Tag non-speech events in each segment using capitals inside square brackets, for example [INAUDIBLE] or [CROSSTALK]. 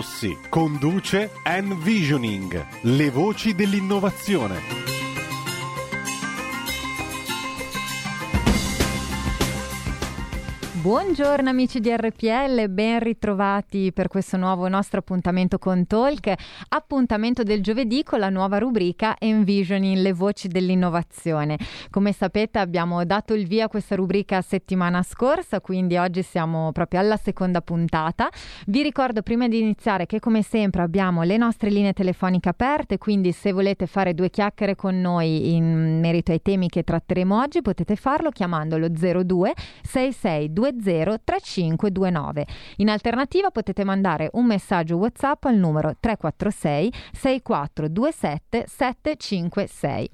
Rossi conduce Envisioning, le voci dell'innovazione. Buongiorno amici di RPL, ben ritrovati per questo nuovo nostro appuntamento con Talk, appuntamento del giovedì con la nuova rubrica Envisioning, le voci dell'innovazione. Come sapete abbiamo dato il via a questa rubrica settimana scorsa, quindi oggi siamo proprio alla seconda puntata. Vi ricordo prima di iniziare che come sempre abbiamo le nostre linee telefoniche aperte, quindi se volete fare due chiacchiere con noi in merito ai temi che tratteremo oggi potete farlo chiamandolo 02 66 20 3529. In alternativa potete mandare un messaggio WhatsApp al numero 346 6427 756.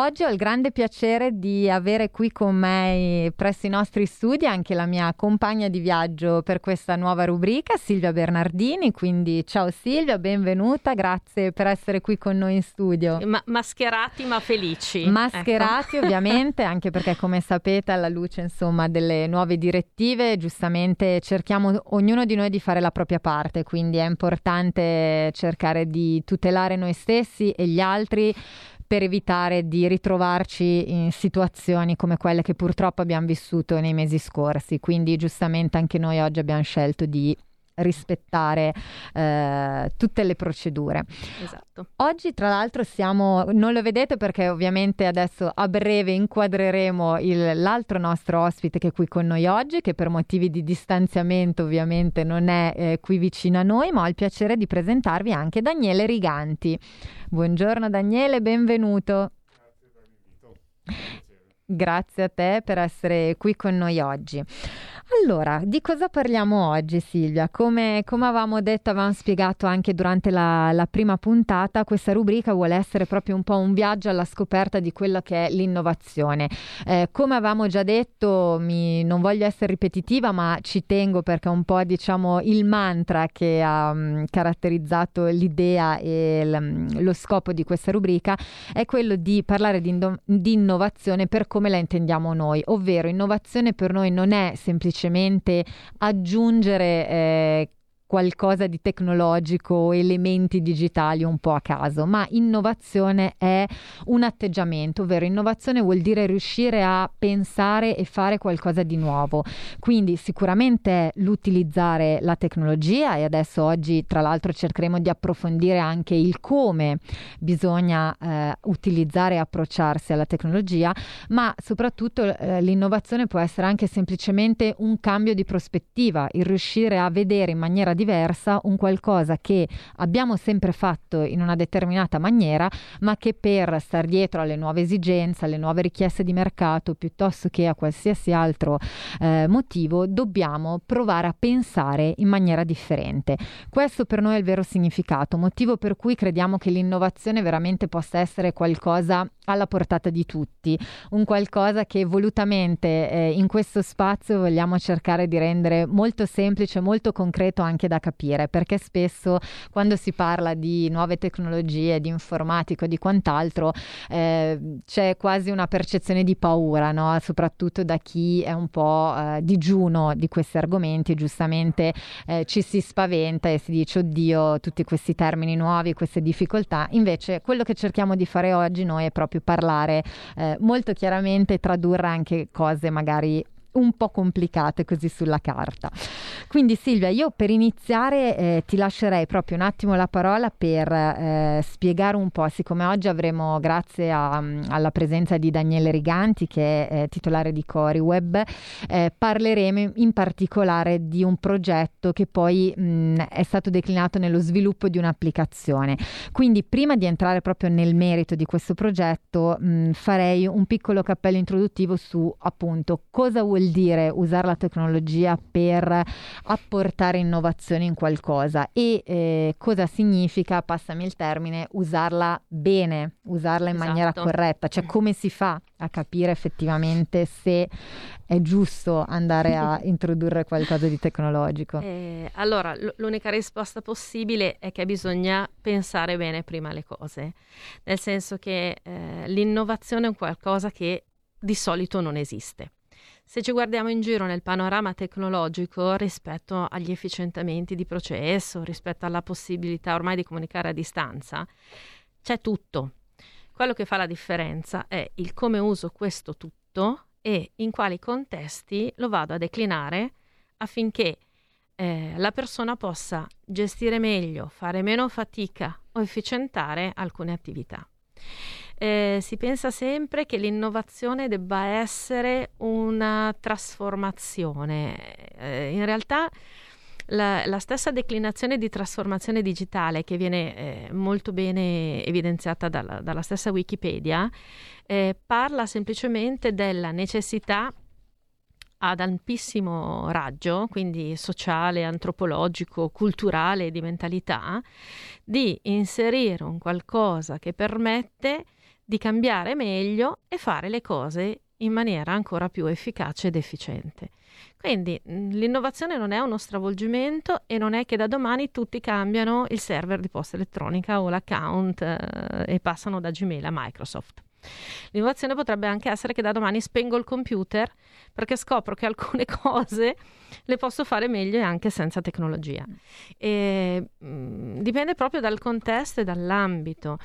Oggi ho il grande piacere di avere qui con me presso i nostri studi anche la mia compagna di viaggio per questa nuova rubrica, Silvia Bernardini. Quindi ciao Silvia, benvenuta, grazie per essere qui con noi in studio. Ma- mascherati ma felici. Mascherati ecco. [LAUGHS] ovviamente, anche perché come sapete alla luce insomma delle nuove direttive, giustamente cerchiamo ognuno di noi di fare la propria parte, quindi è importante cercare di tutelare noi stessi e gli altri per evitare di ritrovarci in situazioni come quelle che purtroppo abbiamo vissuto nei mesi scorsi. Quindi giustamente anche noi oggi abbiamo scelto di rispettare eh, tutte le procedure. Esatto. Oggi tra l'altro siamo, non lo vedete perché ovviamente adesso a breve inquadreremo il, l'altro nostro ospite che è qui con noi oggi, che per motivi di distanziamento ovviamente non è eh, qui vicino a noi, ma ho il piacere di presentarvi anche Daniele Riganti. Buongiorno Daniele, benvenuto. Grazie a te per essere qui con noi oggi. Allora, di cosa parliamo oggi Silvia? Come, come avevamo detto, avevamo spiegato anche durante la, la, prima puntata, questa rubrica vuole essere proprio un po' un viaggio alla scoperta di quello che è l'innovazione. Eh, come avevamo già detto, mi, non voglio essere ripetitiva, ma ci tengo perché è un po' diciamo il mantra che ha um, caratterizzato l'idea e l, lo scopo di questa rubrica è quello di parlare di, di innovazione per come la intendiamo noi, ovvero innovazione per noi non è semplicemente semplicemente aggiungere eh, qualcosa di tecnologico, elementi digitali un po' a caso, ma innovazione è un atteggiamento, ovvero innovazione vuol dire riuscire a pensare e fare qualcosa di nuovo. Quindi sicuramente l'utilizzare la tecnologia e adesso oggi tra l'altro cercheremo di approfondire anche il come bisogna eh, utilizzare e approcciarsi alla tecnologia, ma soprattutto eh, l'innovazione può essere anche semplicemente un cambio di prospettiva, il riuscire a vedere in maniera diversa un qualcosa che abbiamo sempre fatto in una determinata maniera, ma che per star dietro alle nuove esigenze, alle nuove richieste di mercato, piuttosto che a qualsiasi altro eh, motivo, dobbiamo provare a pensare in maniera differente. Questo per noi è il vero significato, motivo per cui crediamo che l'innovazione veramente possa essere qualcosa alla portata di tutti, un qualcosa che volutamente eh, in questo spazio vogliamo cercare di rendere molto semplice, molto concreto anche da capire, perché spesso quando si parla di nuove tecnologie, di informatico di quant'altro, eh, c'è quasi una percezione di paura, no? soprattutto da chi è un po' eh, digiuno di questi argomenti, giustamente eh, ci si spaventa e si dice oddio, tutti questi termini nuovi, queste difficoltà, invece quello che cerchiamo di fare oggi noi è proprio parlare eh, molto chiaramente e tradurre anche cose magari un po' complicate così sulla carta. Quindi Silvia, io per iniziare eh, ti lascerei proprio un attimo la parola per eh, spiegare un po', siccome oggi avremo, grazie a, alla presenza di Daniele Riganti, che è eh, titolare di CoriWeb, eh, parleremo in particolare di un progetto che poi mh, è stato declinato nello sviluppo di un'applicazione. Quindi prima di entrare proprio nel merito di questo progetto, mh, farei un piccolo cappello introduttivo su appunto cosa vuol vuol dire usare la tecnologia per apportare innovazione in qualcosa e eh, cosa significa, passami il termine, usarla bene, usarla in esatto. maniera corretta, cioè come si fa a capire effettivamente se è giusto andare a [LAUGHS] introdurre qualcosa di tecnologico? Eh, allora, l- l'unica risposta possibile è che bisogna pensare bene prima le cose, nel senso che eh, l'innovazione è un qualcosa che di solito non esiste. Se ci guardiamo in giro nel panorama tecnologico rispetto agli efficientamenti di processo, rispetto alla possibilità ormai di comunicare a distanza, c'è tutto. Quello che fa la differenza è il come uso questo tutto e in quali contesti lo vado a declinare affinché eh, la persona possa gestire meglio, fare meno fatica o efficientare alcune attività. Eh, si pensa sempre che l'innovazione debba essere una trasformazione. Eh, in realtà la, la, stessa declinazione di trasformazione digitale che viene eh, molto bene evidenziata dalla, dalla stessa Wikipedia eh, parla semplicemente della necessità ad ampissimo raggio, quindi sociale, antropologico, culturale, di mentalità, di inserire un qualcosa che permette di cambiare meglio e fare le cose in maniera ancora più efficace ed efficiente. Quindi l'innovazione non è uno stravolgimento e non è che da domani tutti cambiano il server di posta elettronica o l'account eh, e passano da Gmail a Microsoft. L'innovazione potrebbe anche essere che da domani spengo il computer perché scopro che alcune [LAUGHS] cose le posso fare meglio e anche senza tecnologia. E, mh, mm, dipende proprio dal contesto e dall'ambito.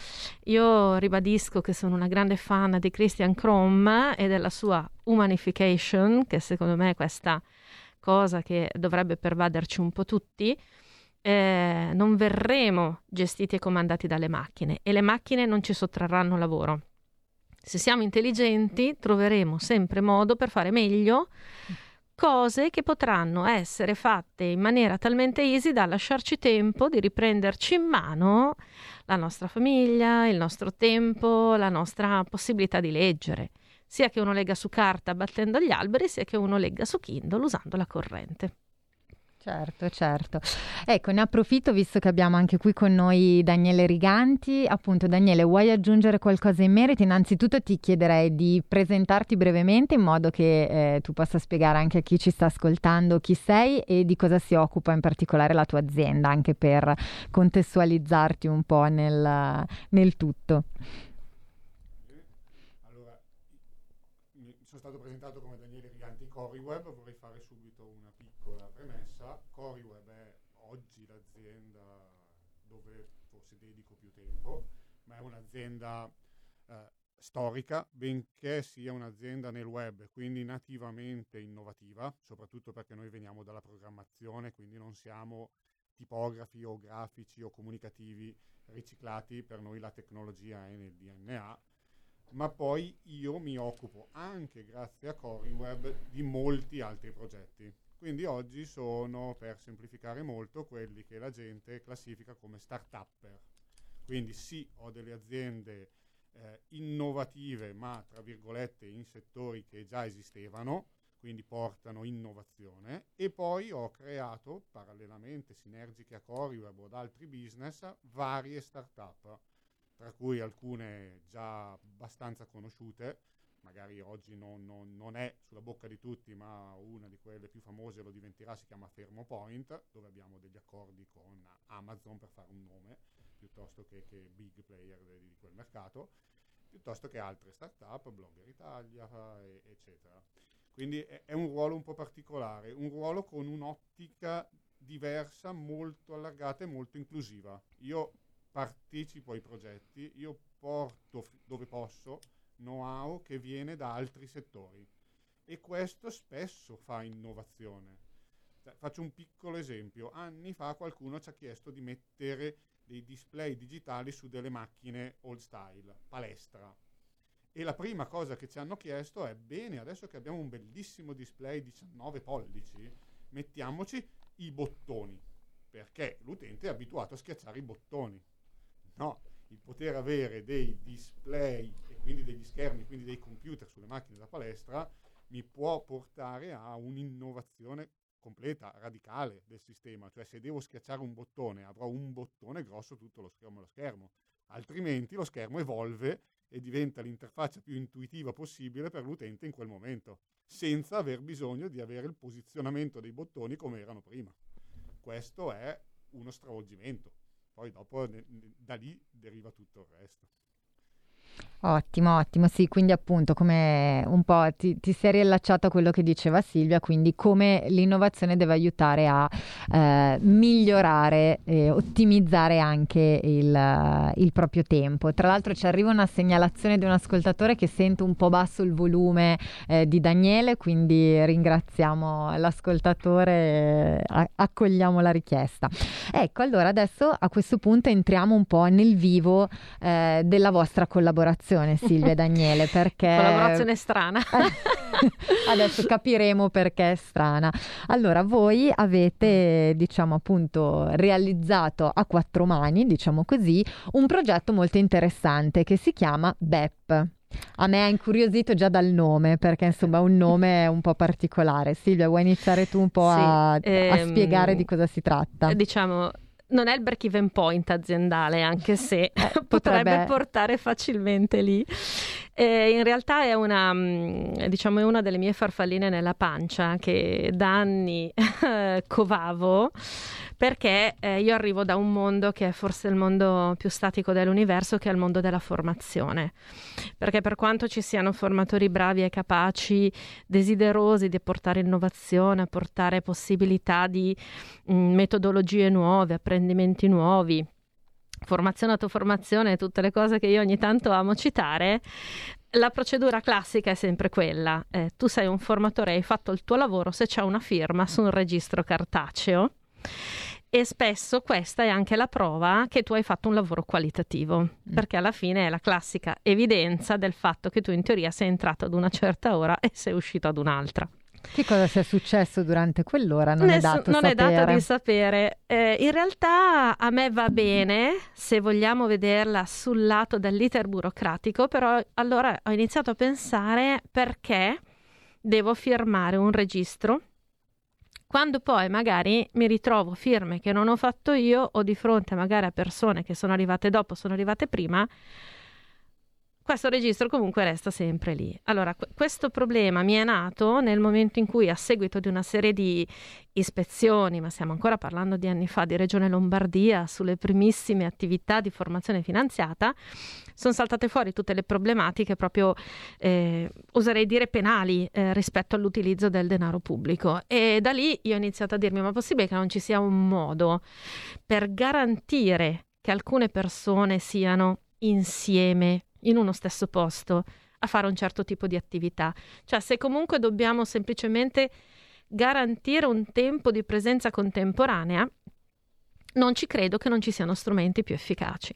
Io ribadisco che sono una grande fan di Christian Krom e della sua humanification, che secondo me è questa cosa che dovrebbe pervaderci un po' tutti. Eh, non verremo gestiti e comandati dalle macchine e le macchine non ci sottrarranno lavoro se siamo intelligenti, troveremo sempre modo per fare meglio cose che potranno essere fatte in maniera talmente easy da lasciarci tempo di riprenderci in mano la nostra famiglia, il nostro tempo, la nostra possibilità di leggere, sia che uno legga su carta battendo gli alberi, sia che uno legga su Kindle usando la corrente. Certo, certo. Ecco, ne approfitto visto che abbiamo anche qui con noi Daniele Riganti. Appunto, Daniele, vuoi aggiungere qualcosa in merito? Innanzitutto ti chiederei di presentarti brevemente in modo che eh, tu possa spiegare anche a chi ci sta ascoltando chi sei e di cosa si occupa in particolare la tua azienda, anche per contestualizzarti un po' nel, nel tutto. Allora, mi sono stato presentato come Daniele Riganti Coriweb, vorrei fare subito una piccola premessa. Coriweb è oggi l'azienda dove forse dedico più tempo, ma è un'azienda eh, storica, benché sia un'azienda nel web, quindi nativamente innovativa, soprattutto perché noi veniamo dalla programmazione, quindi non siamo tipografi o grafici o comunicativi riciclati, per noi la tecnologia è nel DNA ma poi io mi occupo anche grazie a CoriWeb di molti altri progetti. Quindi oggi sono, per semplificare molto, quelli che la gente classifica come start-upper. Quindi sì, ho delle aziende eh, innovative, ma tra virgolette in settori che già esistevano, quindi portano innovazione, e poi ho creato, parallelamente, sinergiche a CoriWeb o ad altri business, varie start-up tra cui alcune già abbastanza conosciute, magari oggi non, non, non, è sulla bocca di tutti, ma una di quelle più famose lo diventerà, si chiama Thermopoint, dove abbiamo degli accordi con Amazon per fare un nome, piuttosto che, che big player di, di quel mercato, piuttosto che altre start-up, Blogger Italia, e, eccetera. Quindi è, è un ruolo un po' particolare, un ruolo con un'ottica diversa, molto allargata e molto inclusiva. Io partecipo ai progetti, io porto dove posso know-how che viene da altri settori e questo spesso fa innovazione. Cioè, faccio un piccolo esempio. Anni fa qualcuno ci ha chiesto di mettere dei display digitali su delle macchine old style, palestra. E la prima cosa che ci hanno chiesto è, bene, adesso che abbiamo un bellissimo display 19 pollici, mettiamoci i bottoni, perché l'utente è abituato a schiacciare i bottoni. No, il poter avere dei display e quindi degli schermi, quindi dei computer sulle macchine da palestra mi può portare a un'innovazione completa, radicale del sistema, cioè se devo schiacciare un bottone avrò un bottone grosso tutto lo schermo lo schermo, altrimenti lo schermo evolve e diventa l'interfaccia più intuitiva possibile per l'utente in quel momento, senza aver bisogno di avere il posizionamento dei bottoni come erano prima. Questo è uno stravolgimento. Poi dopo ne, ne, da lì deriva tutto il resto. Ottimo, ottimo, sì, quindi appunto come un po' ti, ti sei riallacciato a quello che diceva Silvia, quindi come l'innovazione deve aiutare a eh, migliorare e ottimizzare anche il, il, proprio tempo. Tra l'altro ci arriva una segnalazione di un ascoltatore che sente un po' basso il volume eh, di Daniele, quindi ringraziamo l'ascoltatore, eh, accogliamo la richiesta. Ecco, allora adesso a questo punto entriamo un po' nel vivo eh, della vostra collaborazione collaborazione Silvia e Daniele perché... [LAUGHS] Collaborazione strana. [LAUGHS] Adesso capiremo perché è strana. Allora, voi avete, diciamo appunto, realizzato a quattro mani, diciamo così, un progetto molto interessante che si chiama BEP. A me ha incuriosito già dal nome, perché insomma un nome un po' particolare. Silvia, vuoi iniziare tu un po' sì, a, ehm, a, spiegare di cosa si tratta? Diciamo, non è il break even point aziendale, anche se [LAUGHS] eh, [LAUGHS] potrebbe portare facilmente lì. Eh, in realtà è una, mm, diciamo, è una delle mie farfalline nella pancia che da anni [LAUGHS] covavo perché eh, io arrivo da un mondo che è forse il mondo più statico dell'universo, che è il mondo della formazione. Perché per quanto ci siano formatori bravi e capaci, desiderosi di portare innovazione, portare possibilità di mh, mm, metodologie nuove, apprendimenti nuovi, formazione, autoformazione, tutte le cose che io ogni tanto amo citare, la procedura classica è sempre quella. Eh, tu sei un formatore, hai fatto il tuo lavoro se c'è una firma su un registro cartaceo e spesso questa è anche la prova che tu hai fatto un lavoro qualitativo, mm. perché alla fine è la classica evidenza del fatto che tu in teoria sei entrato ad una certa ora e sei uscito ad un'altra. Che cosa sia successo durante quell'ora? Non, Nessun, è, dato non è dato di sapere. Eh, in realtà a me va bene se vogliamo vederla sul lato dell'iter burocratico, però allora ho iniziato a pensare perché devo firmare un registro quando poi magari mi ritrovo firme che non ho fatto io o di fronte magari a persone che sono arrivate dopo, sono arrivate prima, questo registro comunque resta sempre lì. Allora, questo problema mi è nato nel momento in cui, a seguito di una serie di ispezioni, ma stiamo ancora parlando di anni fa, di Regione Lombardia, sulle primissime attività di formazione finanziata, sono saltate fuori tutte le problematiche proprio, eh, oserei dire, penali eh, rispetto all'utilizzo del denaro pubblico. E da lì io ho iniziato a dirmi, ma è possibile che non ci sia un modo per garantire che alcune persone siano insieme in uno stesso posto a fare un certo tipo di attività. Cioè se comunque dobbiamo semplicemente garantire un tempo di presenza contemporanea, non ci credo che non ci siano strumenti più efficaci.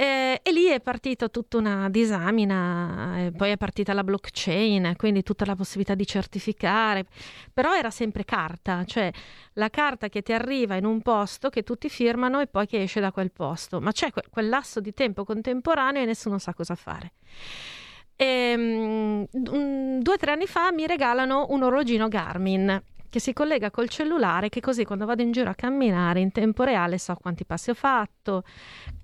E, e, lì è partita tutta una disamina, poi è partita la blockchain, quindi tutta la possibilità di certificare, però era sempre carta, cioè la carta che ti arriva in un posto che tutti firmano e poi che esce da quel posto, ma c'è que- quel lasso di tempo contemporaneo e nessuno sa cosa fare. E, um, due o tre anni fa mi regalano un orologino Garmin che si collega col cellulare che così quando vado in giro a camminare in tempo reale so quanti passi ho fatto,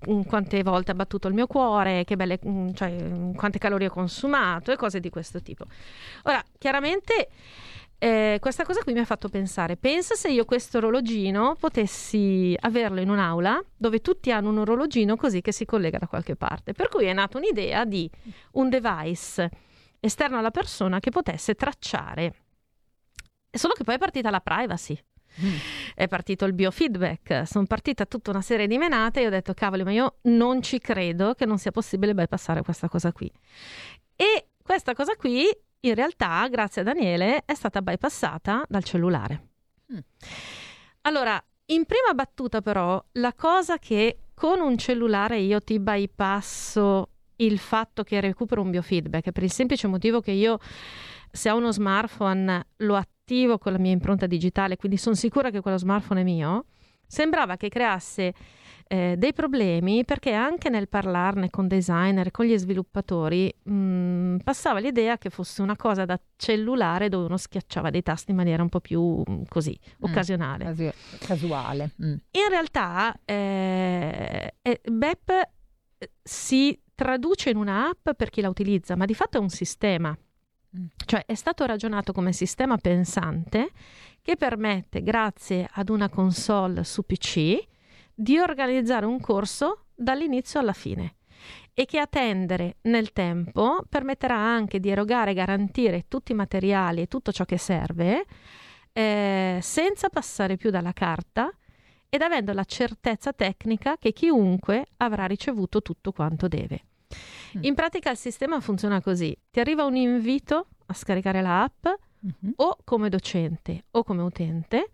mm, quante volte ha battuto il mio cuore, belle, mm, cioè, mm, quante calorie ho consumato e cose di questo tipo. Ora, chiaramente eh, questa cosa qui mi ha fatto pensare, pensa se io questo orologino potessi averlo in un'aula dove tutti hanno un orologino così che si collega da qualche parte. Per cui è nata un'idea di un device esterno alla persona che potesse tracciare Solo che poi è partita la privacy. Mm. È partito il biofeedback, sono partita tutta una serie di menate e ho detto cavoli, ma io non ci credo che non sia possibile bypassare questa cosa qui. E questa cosa qui, in realtà, grazie a Daniele, è stata bypassata dal cellulare. Mm. Allora, in prima battuta però, la cosa che con un cellulare io ti bypasso il fatto che recupero un biofeedback, per il semplice motivo che io se ho uno smartphone lo attivo con la mia impronta digitale, quindi sono sicura che quello smartphone è mio, sembrava che creasse eh, dei problemi perché anche nel parlarne con designer, con gli sviluppatori, mh, mm, passava l'idea che fosse una cosa da cellulare dove uno schiacciava dei tasti in maniera un po' più mh, così, occasionale. Casu- casuale. Mm. In realtà eh, eh, BEP eh, si traduce in una app per chi la utilizza, ma di fatto è un sistema. Cioè è stato ragionato come sistema pensante che permette, grazie ad una console su PC, di organizzare un corso dall'inizio alla fine e che a tendere nel tempo permetterà anche di erogare e garantire tutti i materiali e tutto ciò che serve eh, senza passare più dalla carta ed avendo la certezza tecnica che chiunque avrà ricevuto tutto quanto deve. In pratica il sistema funziona così: ti arriva un invito a scaricare l'app Mhm. o come docente o come utente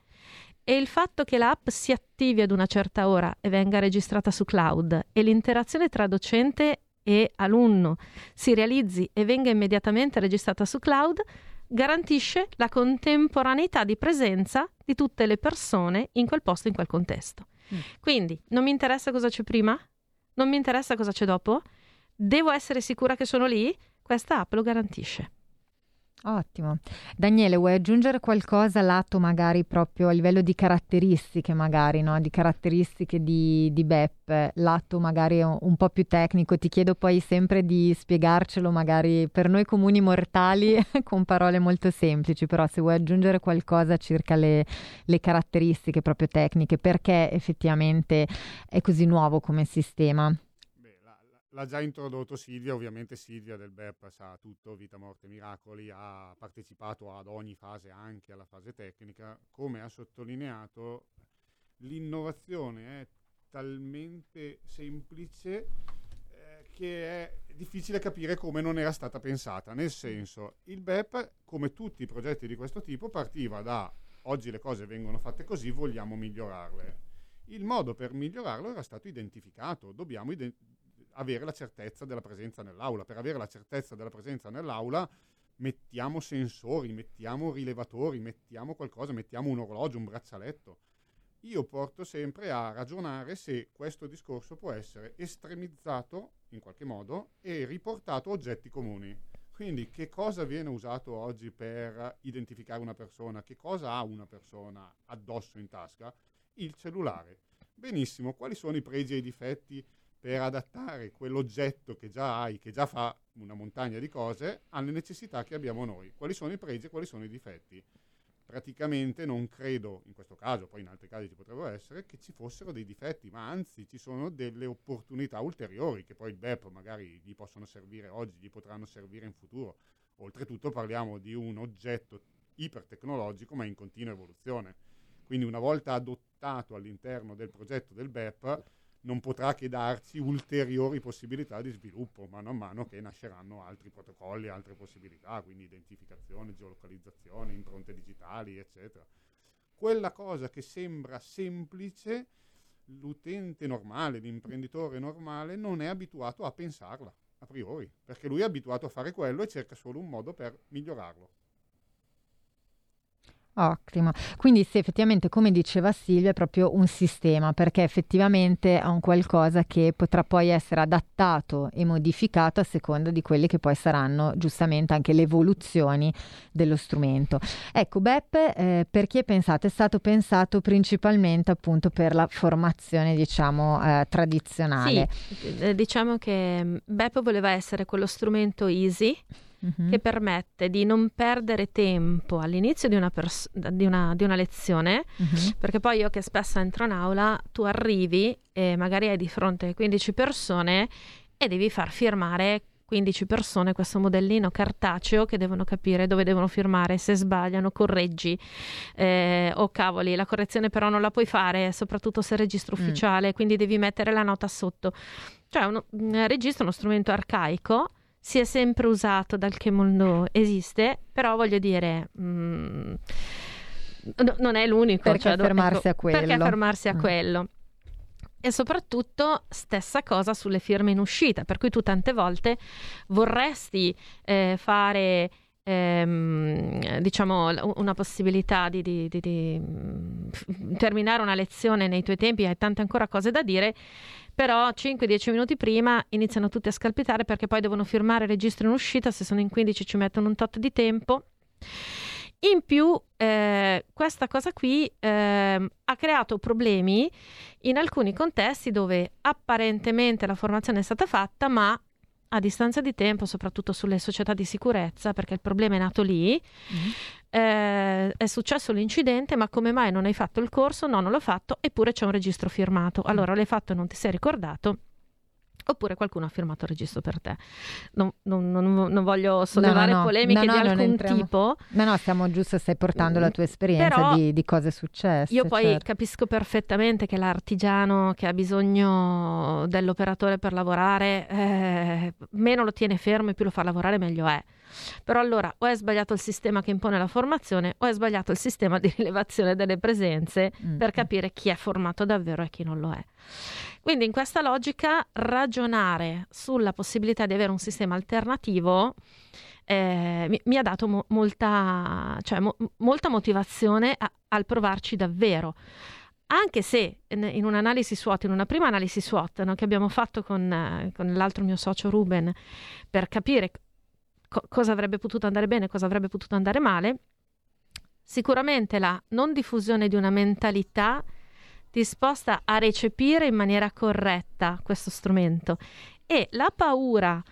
e il fatto che l'app si attivi ad una certa ora e venga registrata su cloud e l'interazione tra docente e alunno si realizzi e venga immediatamente registrata su cloud garantisce la contemporaneità di presenza di tutte le persone in quel posto, in quel contesto. Mm. Quindi non mi interessa cosa c'è prima, non mi interessa cosa c'è dopo, devo essere sicura che sono lì, questa app lo garantisce. Ottimo. Daniele, vuoi aggiungere qualcosa lato magari proprio a livello di caratteristiche, magari, no? Di caratteristiche di, di BEP, lato magari un, po' più tecnico? Ti chiedo poi sempre di spiegarcelo magari per noi comuni mortali [LAUGHS] con parole molto semplici, però se vuoi aggiungere qualcosa circa le, le caratteristiche proprio tecniche, perché effettivamente è così nuovo come sistema? L'ha già introdotto Silvia, ovviamente Silvia del BEP sa tutto, vita, morte, miracoli, ha partecipato ad ogni fase, anche alla fase tecnica. Come ha sottolineato, l'innovazione è talmente semplice eh, che è difficile capire come non era stata pensata. Nel senso, il BEP, come tutti i progetti di questo tipo, partiva da oggi le cose vengono fatte così, vogliamo migliorarle. Il modo per migliorarlo era stato identificato, dobbiamo iden- avere la certezza della presenza nell'aula. Per avere la certezza della presenza nell'aula mettiamo sensori, mettiamo rilevatori, mettiamo qualcosa, mettiamo un orologio, un braccialetto. Io porto sempre a ragionare se questo discorso può essere estremizzato in qualche modo e riportato a oggetti comuni. Quindi che cosa viene usato oggi per identificare una persona? Che cosa ha una persona addosso in tasca? Il cellulare. Benissimo, quali sono i pregi e i difetti per adattare quell'oggetto che già hai, che già fa una montagna di cose, alle necessità che abbiamo noi? Quali sono i pregi e quali sono i difetti? praticamente non credo, in questo caso, poi in altri casi ci potrebbero essere, che ci fossero dei difetti, ma anzi ci sono delle opportunità ulteriori che poi il BEP magari gli possono servire oggi, gli potranno servire in futuro. Oltretutto parliamo di un oggetto ipertecnologico ma in continua evoluzione. Quindi una volta adottato all'interno del progetto del BEP non potrà che darci ulteriori possibilità di sviluppo mano a mano che nasceranno altri protocolli, altre possibilità, quindi identificazione, geolocalizzazione, impronte digitali, eccetera. Quella cosa che sembra semplice, l'utente normale, l'imprenditore normale non è abituato a pensarla a priori, perché lui è abituato a fare quello e cerca solo un modo per migliorarlo. Ottimo, quindi sì, effettivamente come diceva Silvia è proprio un sistema perché effettivamente è un qualcosa che potrà poi essere adattato e modificato a seconda di quelle che poi saranno giustamente anche le evoluzioni dello strumento. Ecco, Beppe, eh, per chi è pensato? È stato pensato principalmente appunto per la formazione diciamo eh, tradizionale. Sì, eh, diciamo che mm, BEP voleva essere quello strumento easy Mhm. che permette di non perdere tempo all'inizio di una, pers- di una- di una lezione, Mhm. perché poi io che spesso entro in aula, tu arrivi e magari hai di fronte 15 persone e devi far firmare 15 persone questo modellino cartaceo che devono capire dove devono firmare, se sbagliano correggi, eh, o cavoli, la correzione però non la puoi fare, soprattutto se è registro Mm. ufficiale, quindi devi mettere la nota sotto. Cioè uno, un registro è uno strumento arcaico, si è sempre usato dal che mondo esiste, però voglio dire... mm, no- non è l'unico. Perché cioè, fermarsi a Perché quello? fermarsi a Mm. quello? E soprattutto stessa cosa sulle firme in uscita, per cui tu tante volte vorresti eh, fare ehm, diciamo una possibilità di, di, di, di, mm, terminare una lezione nei tuoi tempi, hai tante ancora cose da dire, però 5-10 minuti prima iniziano tutti a scalpitare perché poi devono firmare registro in uscita, se sono in 15 ci mettono un tot di tempo. In più, eh, questa cosa qui eh, ha creato problemi in alcuni contesti dove apparentemente la formazione è stata fatta, ma a distanza di tempo, soprattutto sulle società di sicurezza, perché il problema è nato lì, mm-hmm. Eh, è successo l'incidente, ma come mai non hai fatto il corso? No, non l'ho fatto, eppure c'è un registro firmato. Allora l'hai fatto e non ti sei ricordato oppure qualcuno ha firmato il registro per te. Non, non, non, non voglio sollevare no, no, polemiche no, di alcun tipo. No, no, stiamo giusto, stai portando la tua esperienza Però di, di cose successe. Io poi certo. capisco perfettamente che l'artigiano che ha bisogno dell'operatore per lavorare, eh, meno lo tiene fermo e più lo fa lavorare, meglio è. Però allora o è sbagliato il sistema che impone la formazione o è sbagliato il sistema di [LAUGHS] rilevazione delle presenze mm. per capire chi è formato davvero e chi non lo è. Quindi in questa logica ragionare sulla possibilità di avere un sistema alternativo eh, mi, mi, ha dato mo- molta, cioè, mo- molta, motivazione a- al provarci davvero. Anche se in un'analisi SWOT, in una prima analisi SWOT no, che abbiamo fatto con, con l'altro mio socio Ruben per capire co- cosa avrebbe potuto andare bene e cosa avrebbe potuto andare male, sicuramente la non diffusione di una mentalità disposta a recepire in maniera corretta questo strumento e la paura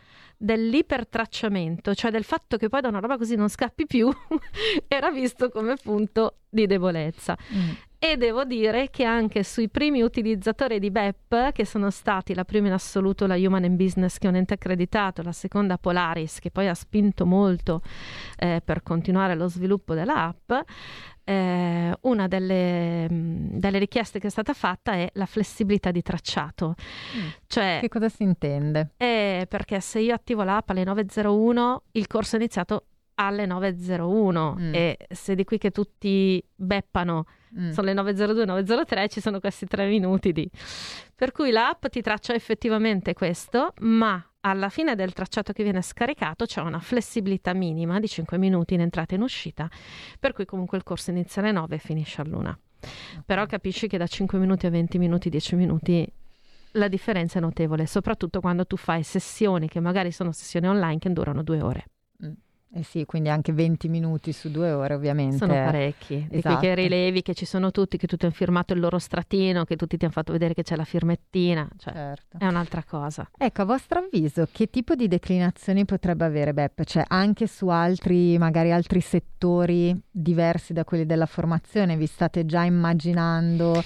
dell'ipertracciamento, cioè del fatto che poi da una roba così non scappi più, [LAUGHS] era visto come punto di debolezza. Mm. E devo dire che anche sui primi utilizzatori di BEP, che sono stati la prima in assoluto la Human and Business, che è un ente accreditato, la seconda Polaris, che poi ha spinto molto eh, per continuare lo sviluppo dell'app, eh, una delle, delle, richieste che è stata fatta è la flessibilità di tracciato. Mm. Cioè, che cosa si intende? È perché se io attivo l'app alle 9.01, il corso è iniziato alle 9.01 mm. e se di qui che tutti beppano mm. sono le 9.02, 9.03 ci sono questi tre minuti di... Per cui l'app ti traccia effettivamente questo, ma alla fine del tracciato che viene scaricato c'è una flessibilità minima di 5 minuti in entrata e in uscita, per cui comunque il corso inizia alle 9 e finisce all'una. Però capisci che da 5 minuti a 20 minuti, 10 minuti la differenza è notevole, soprattutto quando tu fai sessioni che magari sono sessioni online che durano due ore. Eh sì, quindi anche 20 minuti su due ore ovviamente. Sono parecchi. Esatto. Di che rilevi che ci sono tutti, che tutti hanno firmato il loro stratino, che tutti ti hanno fatto vedere che c'è la firmettina. Cioè, certo. È un'altra cosa. Ecco, a vostro avviso, che tipo di declinazioni potrebbe avere Beppe? Cioè anche su altri, magari altri settori diversi da quelli della formazione? Vi state già immaginando?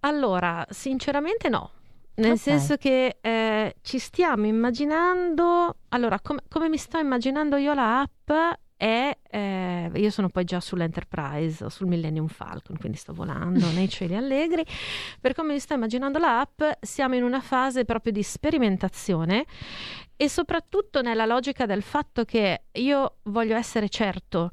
Allora, sinceramente no nel okay. senso che eh, ci stiamo immaginando, allora com- come mi sto immaginando io la app è, eh, io sono poi già sull'Enterprise, sul Millennium Falcon, quindi sto volando [LAUGHS] nei cieli allegri, per come mi sto immaginando la app siamo in una fase proprio di sperimentazione e soprattutto nella logica del fatto che io voglio essere certo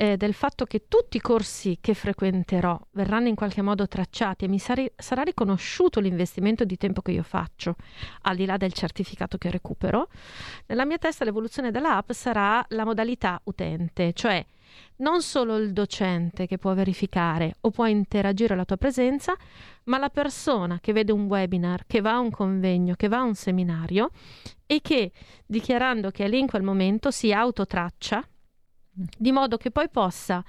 eh, del fatto che tutti i corsi che frequenterò verranno in qualche modo tracciati e mi sari- sarà riconosciuto l'investimento di tempo che io faccio, al di là del certificato che recupero, nella mia testa l'evoluzione dell'app sarà la modalità utente, cioè non solo il docente che può verificare o può interagire alla tua presenza, ma la persona che vede un webinar, che va a un convegno, che va a un seminario e che dichiarando che è lì in quel momento si autotraccia di modo che poi possa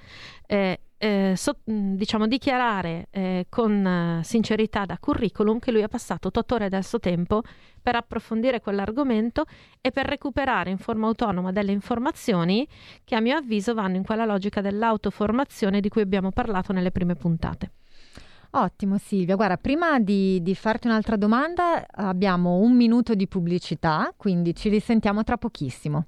eh, eh, so, diciamo, dichiarare eh, con eh, sincerità da curriculum che lui ha passato otto ore del suo tempo per approfondire quell'argomento e per recuperare in forma autonoma delle informazioni che a mio avviso vanno in quella logica dell'autoformazione di cui abbiamo parlato nelle prime puntate. Ottimo Silvia, guarda, prima di, di farti un'altra domanda abbiamo un minuto di pubblicità, quindi ci risentiamo tra pochissimo.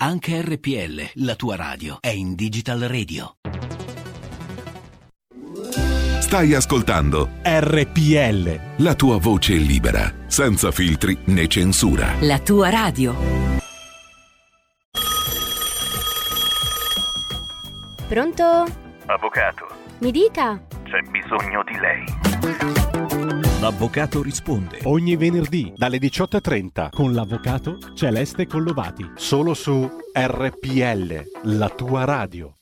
Anche RPL, la tua radio, è in Digital Radio. Stai ascoltando RPL. la tua voce libera, senza filtri né censura. La tua radio. Pronto? Avvocato, Mi dica. c'è bisogno di lei. L'avvocato risponde ogni venerdì dalle 18.30 con l'avvocato Celeste Collovati. Solo su RPL, la tua radio.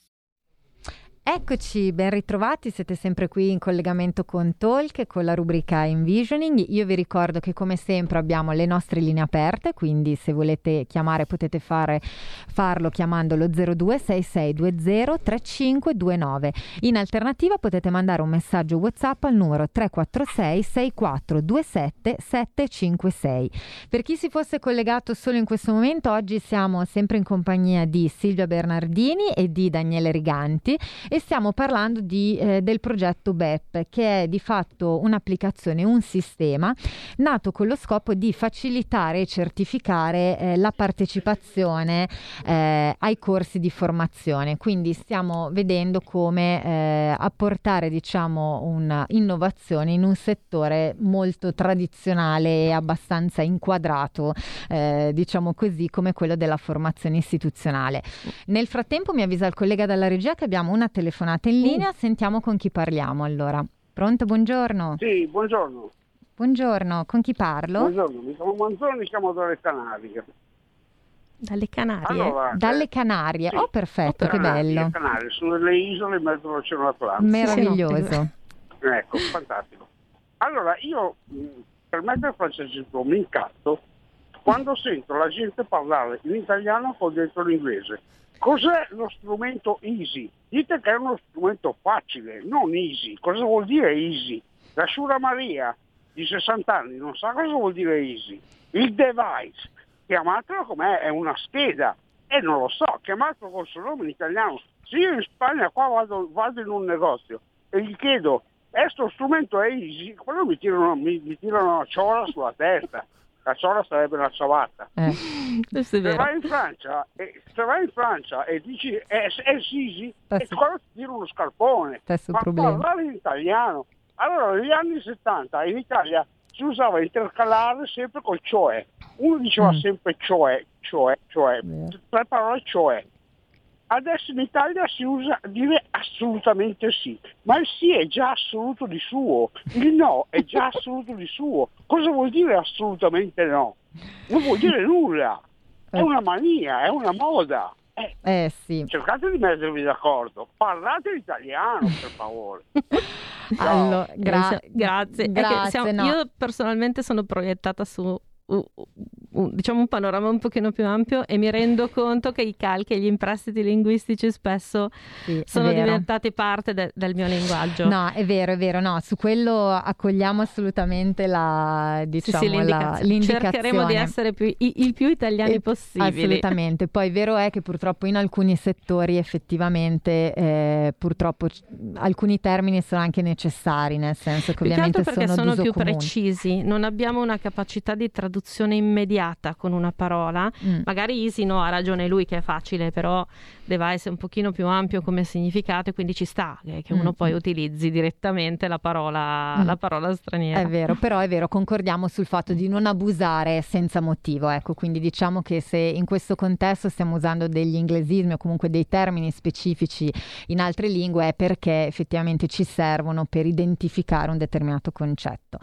Eccoci, ben ritrovati, siete sempre qui in collegamento con Talk e con la rubrica Envisioning. Io vi ricordo che come sempre abbiamo le nostre linee aperte, quindi se volete chiamare potete fare, farlo chiamando lo 0266203529. In alternativa potete mandare un messaggio WhatsApp al numero 346 6427 756. Per chi si fosse collegato solo in questo momento, oggi siamo sempre in compagnia di Silvia Bernardini e di Daniele Riganti e stiamo parlando di, eh, del progetto BEP che è di fatto un'applicazione, un sistema nato con lo scopo di facilitare e certificare eh, la partecipazione eh, ai corsi di formazione. Quindi stiamo vedendo come eh, apportare diciamo un'innovazione in un settore molto tradizionale e abbastanza inquadrato, eh, diciamo così, come quello della formazione istituzionale. Nel frattempo mi avvisa il collega dalla regia che abbiamo una telefonata in linea, sentiamo con chi parliamo allora. Pronto, buongiorno. Sì, buongiorno. Buongiorno, con chi parlo? Buongiorno, mi chiamo Manzoni, mi chiamo dalle Canarie. Dalle Canarie? Allora, Dalle eh, Canarie. sì. Oh, perfetto, che Canarie, bello. Canarie, sono delle isole in mezzo all'Oceano Atlantico. Meraviglioso. Ecco, fantastico. Allora, io mh, per mettere francesismo mi incazzo quando sento la gente parlare in italiano con dentro l'inglese. Cos'è lo strumento easy? Dite che è uno strumento facile, non easy. Cosa vuol dire easy? La Sura Maria di 60 anni non sa cosa vuol dire easy. Il device, chiamatelo com'è, è una scheda. E non lo so, chiamatelo col suo nome in italiano. Se io in Spagna qua vado, vado in un negozio e gli chiedo, e sto strumento è easy, quello mi tirano, mi, mi tirano una ciola sulla testa. La ciola sarebbe una ciabatta. [LAUGHS] È Se vai in Francia e, se vai in Francia e dici è, è easy, e quello ti tira uno scarpone. Stesso Ma problema. parlare in italiano. Allora, negli anni 70 in Italia si usava intercalare sempre col cioè. Uno diceva Mm. sempre cioè, cioè, cioè, tre parole cioè. Adesso in Italia si usa dire assolutamente sì, ma il sì è già assoluto di suo, il no è già [LAUGHS] assoluto di suo. Cosa vuol dire assolutamente no? Non vuol dire nulla, è una mania, è una moda. Eh, Eh sì. cercate di mettervi d'accordo, parlate l'italiano per favore. [LAUGHS] Allora, gra- Eh, grazie. Grazie, siamo- no. Io personalmente sono proiettata su diciamo un panorama un pochino più ampio e mi rendo conto che i calchi e gli imprestiti linguistici spesso Sì, sono diventati parte de- del mio linguaggio. No, è vero, è vero, no, su quello accogliamo assolutamente la, Sì, diciamo, sì, la- l'indicazione. l'indicazione. Cercheremo di essere più- i- il più italiani Eh, possibili. Assolutamente, poi vero è che purtroppo in alcuni settori effettivamente eh, purtroppo c- alcuni termini sono anche necessari, nel senso che ovviamente sono, sono, più precisi, non abbiamo una capacità di traduzione immediata con una parola. Mm. Magari Easy no, ha ragione lui che è facile, però device è un pochino più ampio come significato e quindi ci sta che, che uno Mm. poi utilizzi direttamente la parola, Mm. la parola straniera. È vero, però è vero, concordiamo sul fatto di non abusare senza motivo, ecco, quindi diciamo che se in questo contesto stiamo usando degli inglesismi o comunque dei termini specifici in altre lingue è perché effettivamente ci servono per identificare un determinato concetto.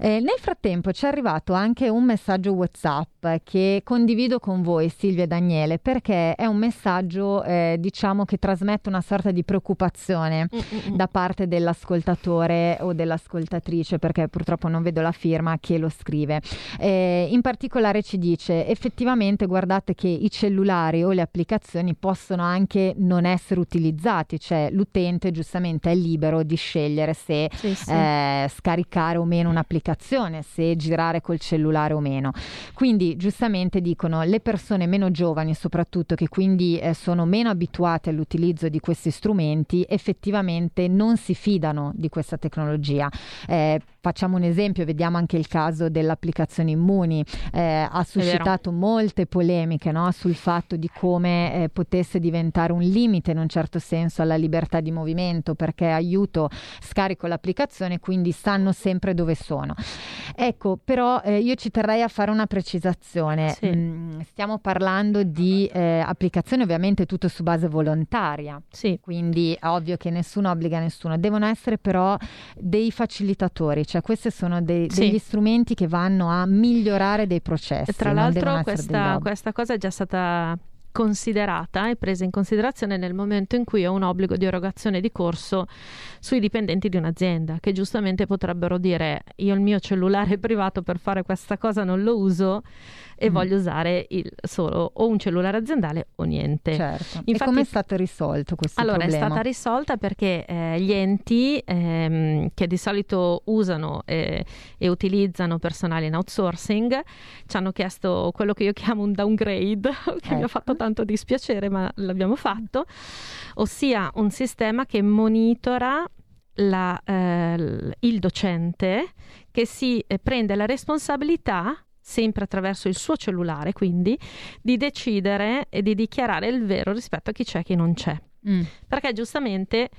Eh, nel frattempo ci è arrivato anche un un messaggio WhatsApp che condivido con voi, Silvia e Daniele, perché è un messaggio, eh, diciamo, che trasmette una sorta di preoccupazione Mm-mm. da parte dell'ascoltatore o dell'ascoltatrice, perché purtroppo non vedo la firma che lo scrive. Eh, in particolare ci dice, effettivamente guardate che i cellulari o le applicazioni possono anche non essere utilizzati, cioè l'utente giustamente è libero di scegliere se sì, sì. Eh, scaricare o meno un'applicazione, se girare col cellulare o meno. Quindi giustamente dicono le persone meno giovani soprattutto che quindi eh, sono meno abituate all'utilizzo di questi strumenti effettivamente non si fidano di questa tecnologia. Eh, facciamo un esempio, vediamo anche il caso dell'applicazione Immuni, eh, ha suscitato molte polemiche no? sul fatto di come eh, potesse diventare un limite in un certo senso alla libertà di movimento perché aiuto, scarico l'applicazione, quindi sanno sempre dove sono. Ecco, però eh, io ci terrei a fare una precisazione. Sì. Mm, stiamo parlando di eh, applicazioni ovviamente tutto su base volontaria, sì. quindi è ovvio che nessuno obbliga nessuno, devono essere però dei facilitatori, cioè questi sono dei, sì. degli strumenti che vanno a migliorare dei processi. Tra l'altro questa, questa cosa è già stata considerata e presa in considerazione nel momento in cui ho un obbligo di erogazione di corso sui dipendenti di un'azienda, che giustamente potrebbero dire io il mio cellulare [LAUGHS] privato per fare questa cosa non lo uso e mm. voglio usare il, solo o un cellulare aziendale o niente. Certo. Infatti, come è stato risolto questo allora, problema? Allora, è stata risolta perché eh, gli enti ehm, che di solito usano eh, e utilizzano personale in outsourcing ci hanno chiesto quello che io chiamo un downgrade, [LAUGHS] che eh. mi ha fatto ecco. tanto dispiacere, ma l'abbiamo fatto, ossia un sistema che monitora la, eh, il docente che si eh, prende la responsabilità sempre attraverso il suo cellulare, quindi di decidere e di dichiarare il vero rispetto a chi c'è e chi non c'è. Mm. Perché giustamente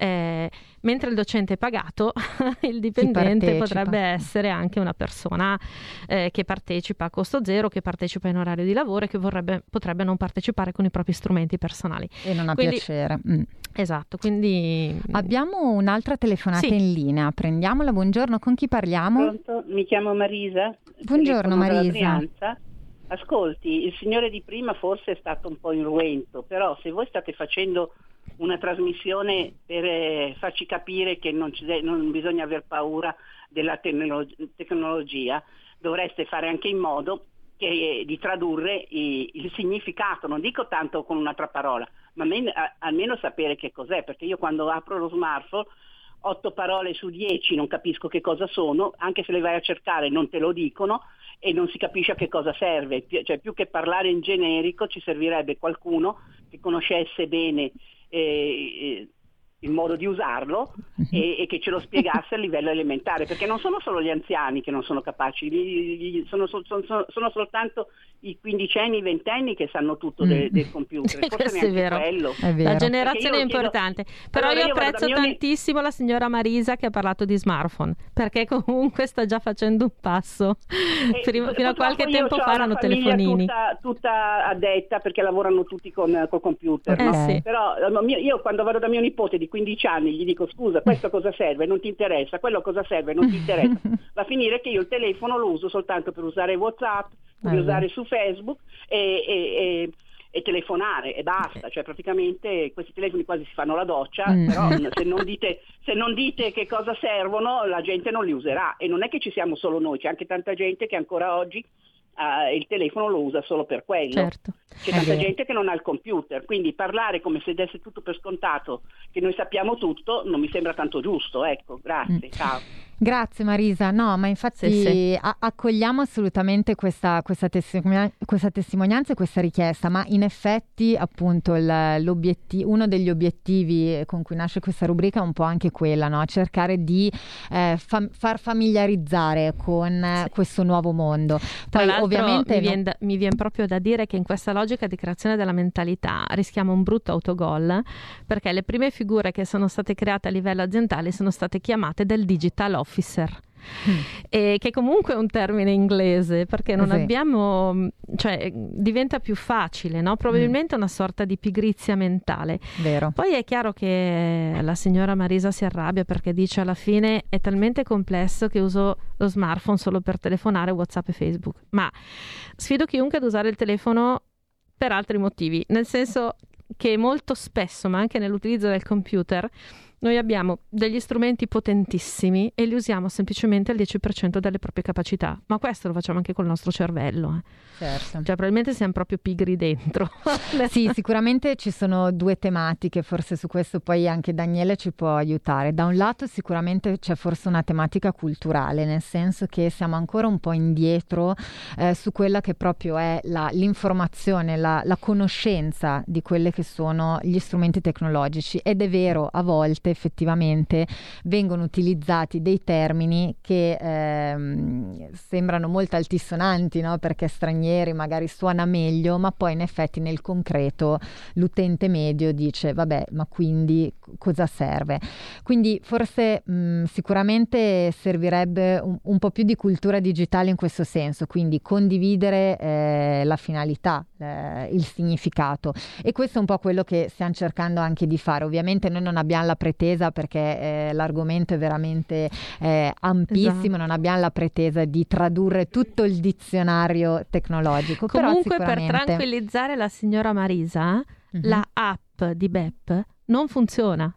eh, mentre il docente è pagato, [LAUGHS] il dipendente potrebbe essere anche una persona eh, che partecipa a costo zero, che partecipa in orario di lavoro e che vorrebbe, potrebbe non partecipare con i propri strumenti personali. E non ha quindi, piacere. Mm. Esatto, quindi... Abbiamo un'altra telefonata sì. in linea, prendiamola, buongiorno, con chi parliamo? Pronto? Mi chiamo Marisa. Buongiorno Marisa. Ascolti, il signore di prima forse è stato un po' irruento, però se voi state facendo una trasmissione per eh, farci capire che non, non, bisogna aver paura della tecnolog- tecnologia, dovreste fare anche in modo che, eh, di tradurre i, il significato, non dico tanto con un'altra parola, ma men- a- almeno sapere che cos'è, perché io quando apro lo smartphone otto parole su dieci non capisco che cosa sono, anche se le vai a cercare non te lo dicono e non si capisce a che cosa serve, cioè più che parlare in generico ci servirebbe qualcuno che conoscesse bene eh, il modo di usarlo e, e, che ce lo spiegasse a [LAUGHS] livello elementare, perché non sono solo gli anziani che non sono capaci, gli, sono, sono, sono, sono, soltanto i quindicenni, i ventenni che sanno tutto mm. del, del computer. [LAUGHS] Forse è vero. Quello. è vero. La generazione è importante. Chiedo... Però allora, io apprezzo io tantissimo la signora Marisa che ha parlato di smartphone, perché comunque sta già facendo un passo. E, [LAUGHS] Prima, fino a qualche tempo fa erano telefonini. Tutta, tutta addetta perché lavorano tutti con, con computer. Eh, no? sì. Però io quando vado da mio nipote di 15 anni gli dico scusa, questo cosa serve? Non ti interessa, quello cosa serve? Non ti [LAUGHS] interessa. Va a finire che io il telefono lo uso soltanto per usare WhatsApp, ah, usare su Facebook e, e, e, e, telefonare e basta, cioè praticamente questi telefoni quasi si fanno la doccia, mm. però [LAUGHS] se non, dite, se non dite che cosa servono la gente non li userà e non è che ci siamo solo noi, c'è anche tanta gente che ancora oggi Uh, il telefono lo usa solo per quello. Certo. C'è tanta gente che non ha il computer, quindi parlare come se desse tutto per scontato, che noi sappiamo tutto, non mi sembra tanto giusto. Ecco, grazie, mm. ciao. Grazie Marisa, no, ma infatti sì, sì. A- accogliamo assolutamente questa, questa, testimonia- questa, testimonianza e questa richiesta, ma in effetti appunto uno degli obiettivi con cui nasce questa rubrica è un po' anche quella, no? cercare di eh, fam- far familiarizzare con sì. questo nuovo mondo. Poi Tra ovviamente mi, no... viene da, mi viene proprio da dire che in questa logica di creazione della mentalità rischiamo un brutto autogol perché le prime figure che sono state create a livello aziendale sono state chiamate del digital officer officer mm. e che comunque è un termine inglese perché non sì. abbiamo, cioè diventa più facile, no? probabilmente mm. una sorta di pigrizia mentale. Vero. Poi è chiaro che la signora Marisa si arrabbia perché dice alla fine è talmente complesso che uso lo smartphone solo per telefonare, WhatsApp e Facebook, ma sfido chiunque ad usare il telefono per altri motivi, nel senso che molto spesso, ma anche nell'utilizzo del computer, noi abbiamo degli strumenti potentissimi e li usiamo semplicemente al 10% delle proprie capacità, ma questo lo facciamo anche col nostro cervello. Eh. Certo. Cioè, probabilmente siamo proprio pigri dentro. [LAUGHS] sì, sicuramente ci sono due tematiche, forse su questo poi anche Daniele ci può aiutare. Da un lato sicuramente c'è forse una tematica culturale, nel senso che siamo ancora un po' indietro eh, su quella che proprio è la, l'informazione, la, la conoscenza di quelli che sono gli strumenti tecnologici ed è vero, a volte effettivamente vengono utilizzati dei termini che ehm, sembrano molto altisonanti, no? perché stranieri magari suona meglio, ma poi in effetti nel concreto l'utente medio dice vabbè, ma quindi cosa serve? Quindi forse mh, sicuramente servirebbe un, un, po' più di cultura digitale in questo senso, quindi condividere eh, la finalità, eh, il significato e questo è un po' quello che stiamo cercando anche di fare. Ovviamente noi non abbiamo la pretesa perché eh, l'argomento è veramente eh, ampissimo, esatto. non abbiamo la pretesa di tradurre tutto il dizionario tecnologico. Comunque, sicuramente... per tranquillizzare la signora Marisa, uh-huh. la app di BEP non funziona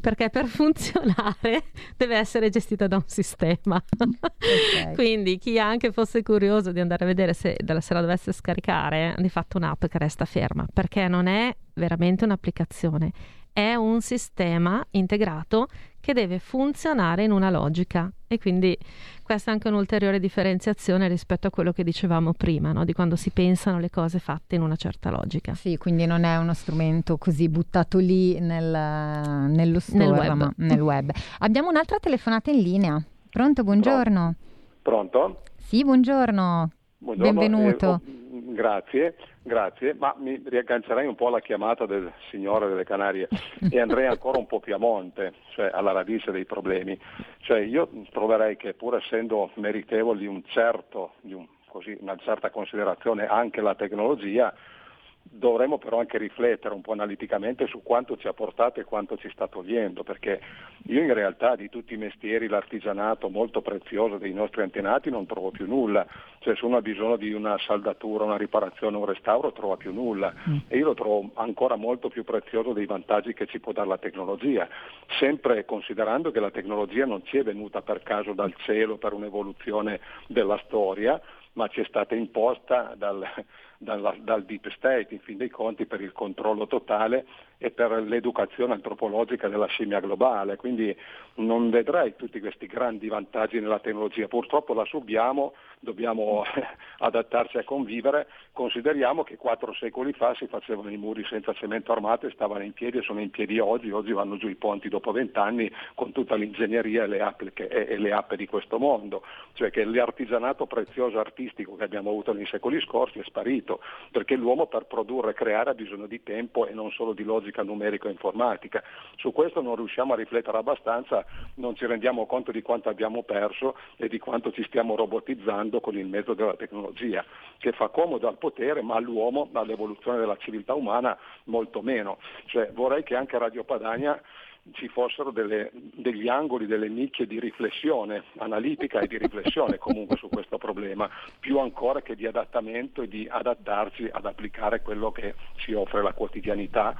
perché per [LAUGHS] funzionare deve essere gestita da un sistema. Okay. [LAUGHS] Quindi chi anche fosse curioso di andare a vedere se se la dovesse scaricare, di fatto un'app che resta ferma, perché non è veramente un'applicazione, è un sistema integrato che deve funzionare in una logica e quindi questa è anche un'ulteriore differenziazione rispetto a quello che dicevamo prima, no? di quando si pensano le cose fatte in una certa logica. Sì, quindi non è uno strumento così buttato lì nel, nello store, nel web. Ma nel web. Abbiamo un'altra telefonata in linea. Pronto, buongiorno. Pronto? Sì, buongiorno. buongiorno Benvenuto. Eh, oh, grazie. Grazie, ma mi riaggancerei un po' alla chiamata del Signore delle Canarie [LAUGHS] e andrei ancora un po' più a monte, cioè alla radice dei problemi. Cioè io troverei che pur essendo meritevoli di, un certo, di un, così, una certa considerazione anche la tecnologia, dovremmo però anche riflettere un po' analiticamente su quanto ci ha portato e quanto ci sta togliendo, perché io in realtà di tutti i mestieri, l'artigianato molto prezioso dei nostri antenati non trovo più nulla, cioè se uno ha bisogno di una saldatura, una riparazione, un restauro trova più nulla mm. e io lo trovo ancora molto più prezioso dei vantaggi che ci può dare la tecnologia, sempre considerando che la tecnologia non ci è venuta per caso dal cielo per un'evoluzione della storia, ma ci è stata imposta dal, dal, dal deep state, in fin dei conti, per il controllo totale e per l'educazione antropologica della scimmia globale, quindi non vedrei tutti questi grandi vantaggi nella tecnologia, purtroppo la subiamo, dobbiamo [LAUGHS] adattarci a convivere, consideriamo che quattro secoli fa si facevano i muri senza cemento armato e stavano in piedi e sono in piedi oggi, oggi vanno giù i ponti dopo vent'anni con tutta l'ingegneria e le, e, e le app di questo mondo, cioè che l'artigianato prezioso artistico che abbiamo avuto nei secoli scorsi è sparito, perché l'uomo per produrre e creare ha bisogno di tempo e non solo di logica logica numerico-informatica. Su questo non riusciamo a riflettere abbastanza, non ci rendiamo conto di quanto abbiamo perso e di quanto ci stiamo robotizzando con il mezzo della tecnologia, che fa comodo al potere, ma all'uomo, all'evoluzione della civiltà umana, molto meno. Cioè, vorrei che anche Radio Padania ci fossero delle, degli angoli, delle nicchie di riflessione analitica e di riflessione comunque su questo problema, più ancora che di adattamento e di adattarci ad applicare quello che ci offre la quotidianità,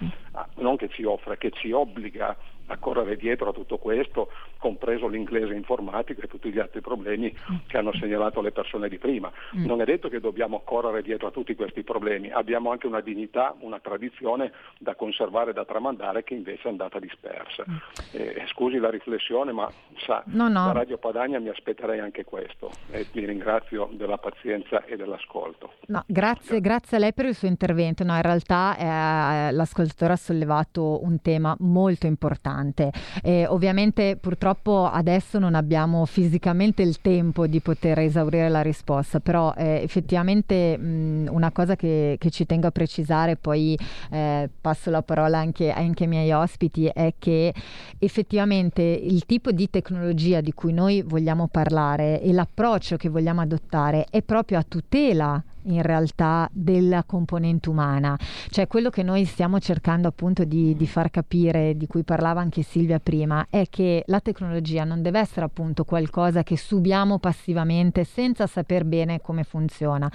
non che ci offre, che ci obbliga a correre dietro a tutto questo, compreso l'inglese informatico e tutti gli altri problemi che hanno segnalato le persone di prima. Mm. Non è detto che dobbiamo correre dietro a tutti questi problemi, abbiamo anche una dignità, una tradizione da conservare e da tramandare che invece è andata dispersa. Eh, scusi la riflessione, ma sa, no, no. da Radio Padania mi aspetterei anche questo e vi ringrazio della pazienza e dell'ascolto. No, grazie, grazie, a lei per il suo intervento. No, in realtà eh, l'ascoltatore ha sollevato un tema molto importante importante. E ovviamente purtroppo adesso non abbiamo fisicamente il tempo di poter esaurire la risposta, però eh, effettivamente mh, una cosa che, che, ci tengo a precisare, poi eh, passo la parola anche, anche ai miei ospiti, è che effettivamente il tipo di tecnologia di cui noi vogliamo parlare e l'approccio che vogliamo adottare è proprio a tutela in realtà della componente umana, cioè quello che noi stiamo cercando appunto di, di, far capire, di cui parlava anche Silvia prima, è che la tecnologia non deve essere appunto qualcosa che subiamo passivamente senza saper bene come funziona.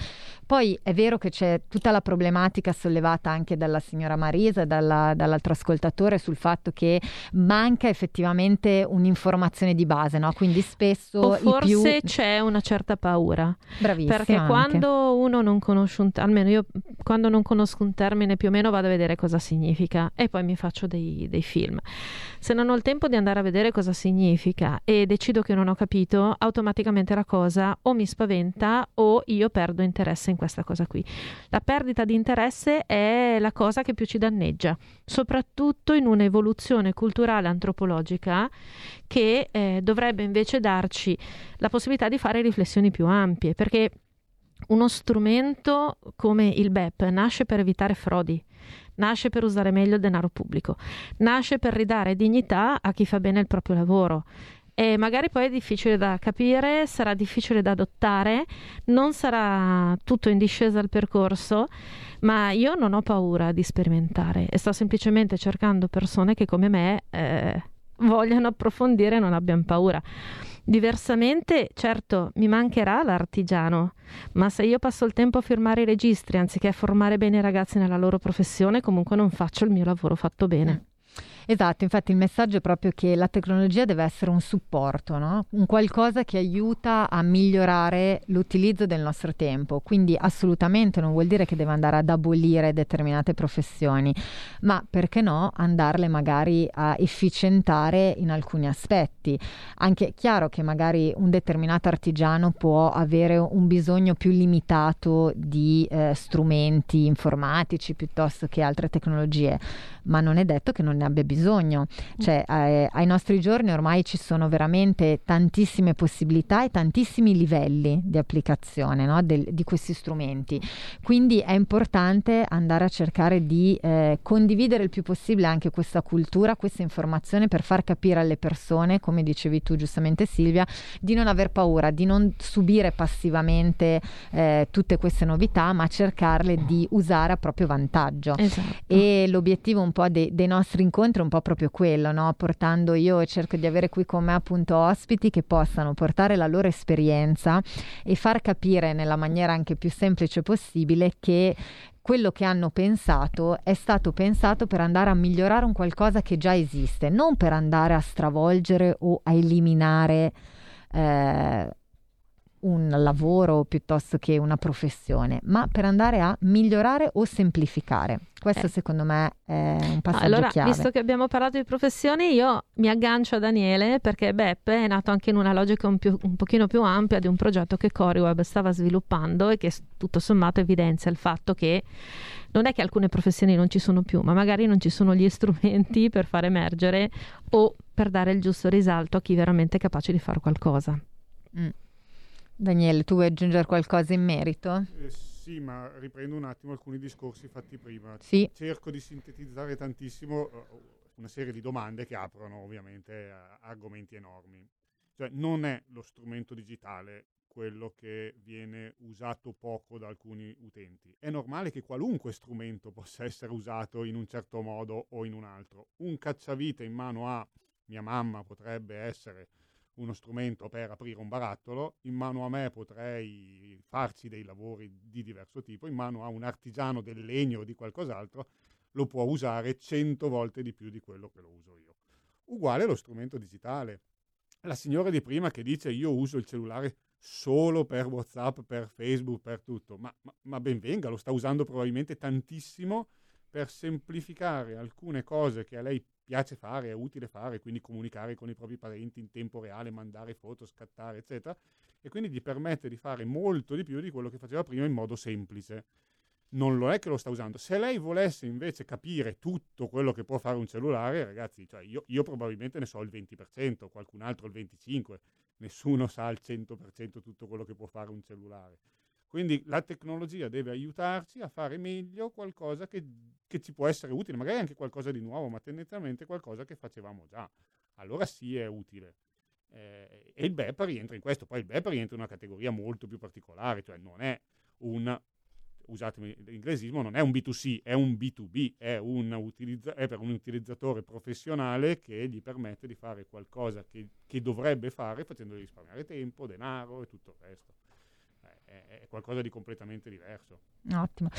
Poi è vero che c'è tutta la problematica sollevata anche dalla signora Marisa e dalla, dall'altro ascoltatore sul fatto che manca effettivamente un'informazione di base, no? quindi spesso... O forse più... c'è una certa paura. Bravissima. Perché anche. quando uno non conosce un almeno io quando non conosco un termine più o meno vado a vedere cosa significa e poi mi faccio dei, dei film. Se non ho il tempo di andare a vedere cosa significa e decido che non ho capito, automaticamente la cosa o mi spaventa o io perdo interesse in questa cosa qui. La perdita di interesse è la cosa che più ci danneggia, soprattutto in un'evoluzione culturale antropologica che eh, dovrebbe invece darci la possibilità di fare riflessioni più ampie, perché uno strumento come il BEP nasce per evitare frodi, nasce per usare meglio il denaro pubblico, nasce per ridare dignità a chi fa bene il proprio lavoro. E magari poi è difficile da capire, sarà difficile da adottare, non sarà tutto in discesa il percorso, ma io non ho paura di sperimentare e sto semplicemente cercando persone che come me eh, vogliano approfondire e non abbiano paura. Diversamente, certo, mi mancherà l'artigiano, ma se io passo il tempo a firmare i registri anziché a formare bene i ragazzi nella loro professione, comunque non faccio il mio lavoro fatto bene. Esatto, infatti il messaggio è proprio che la tecnologia deve essere un supporto, no? un qualcosa che aiuta a migliorare l'utilizzo del nostro tempo, quindi assolutamente non vuol dire che deve andare ad abolire determinate professioni, ma perché no andarle magari a efficientare in alcuni aspetti. Anche chiaro che magari un determinato artigiano può avere un bisogno più limitato di eh, strumenti informatici piuttosto che altre tecnologie, ma non è detto che non ne abbia bisogno. Cioè, eh, ai nostri giorni ormai ci sono veramente tantissime possibilità e tantissimi livelli di applicazione no? Del, di questi strumenti. Quindi è importante andare a cercare di eh, condividere il più possibile anche questa cultura, questa informazione per far capire alle persone, come dicevi tu giustamente Silvia, di non aver paura, di non subire passivamente eh, tutte queste novità, ma cercarle di usare a proprio vantaggio. Esatto. E l'obiettivo un po' de- dei nostri incontri un po' proprio quello, no? portando io cerco di avere qui con me appunto ospiti che possano portare la loro esperienza e far capire nella maniera anche più semplice possibile che quello che hanno pensato è stato pensato per andare a migliorare un qualcosa che già esiste, non per andare a stravolgere o a eliminare eh, un lavoro piuttosto che una professione, ma per andare a migliorare o semplificare. Questo eh. secondo me è un passaggio allora, chiave. visto che abbiamo parlato di professioni, io mi aggancio a Daniele perché Beppe è nato anche in una logica un, più, un pochino più ampia di un progetto che CoriWeb stava sviluppando e che tutto sommato evidenzia il fatto che non è che alcune professioni non ci sono più, ma magari non ci sono gli [LAUGHS] strumenti per far emergere o per dare il giusto risalto a chi veramente è capace di fare qualcosa. Mm. Daniele, tu vuoi aggiungere qualcosa in merito? Eh, sì, ma riprendo un attimo alcuni discorsi fatti prima. Sì. Cerco di sintetizzare tantissimo uh, una serie di domande che aprono ovviamente a argomenti enormi. Cioè, non è lo strumento digitale quello che viene usato poco da alcuni utenti. È normale che qualunque strumento possa essere usato in un certo modo o in un altro. Un cacciavite in mano a mia mamma potrebbe essere uno strumento per aprire un barattolo, in mano a me potrei farci dei lavori di diverso tipo, in mano a un artigiano del legno o di qualcos'altro lo può usare cento volte di più di quello che lo uso io. Uguale lo strumento digitale. La signora di prima che dice io uso il cellulare solo per WhatsApp, per Facebook, per tutto, ma, ma, ma ben venga, lo sta usando probabilmente tantissimo per semplificare alcune cose che a lei piace fare, è utile fare, quindi comunicare con i propri parenti in tempo reale, mandare foto, scattare, eccetera, e quindi gli permette di fare molto di più di quello che faceva prima in modo semplice. non lo è che lo sta usando. Se lei volesse invece capire tutto quello che può fare un cellulare, ragazzi, cioè io, io, probabilmente ne so il 20%, qualcun altro il 25%, nessuno sa al 100% tutto quello che può fare un cellulare. Quindi la tecnologia deve aiutarci a fare meglio qualcosa che, che ci può essere utile, magari anche qualcosa di nuovo, ma tendenzialmente qualcosa che facevamo già. Allora sì è utile. Eh, e il BEP rientra in questo, poi il BEP rientra in una categoria molto più particolare, cioè non è un usatemi l'inglesismo, non è un B2C, è un B2B, è, un utilizza- è per un utilizzatore professionale che gli permette di fare qualcosa che, che dovrebbe fare facendogli risparmiare tempo, denaro e tutto il resto. È, è qualcosa di completamente diverso. Ottimo.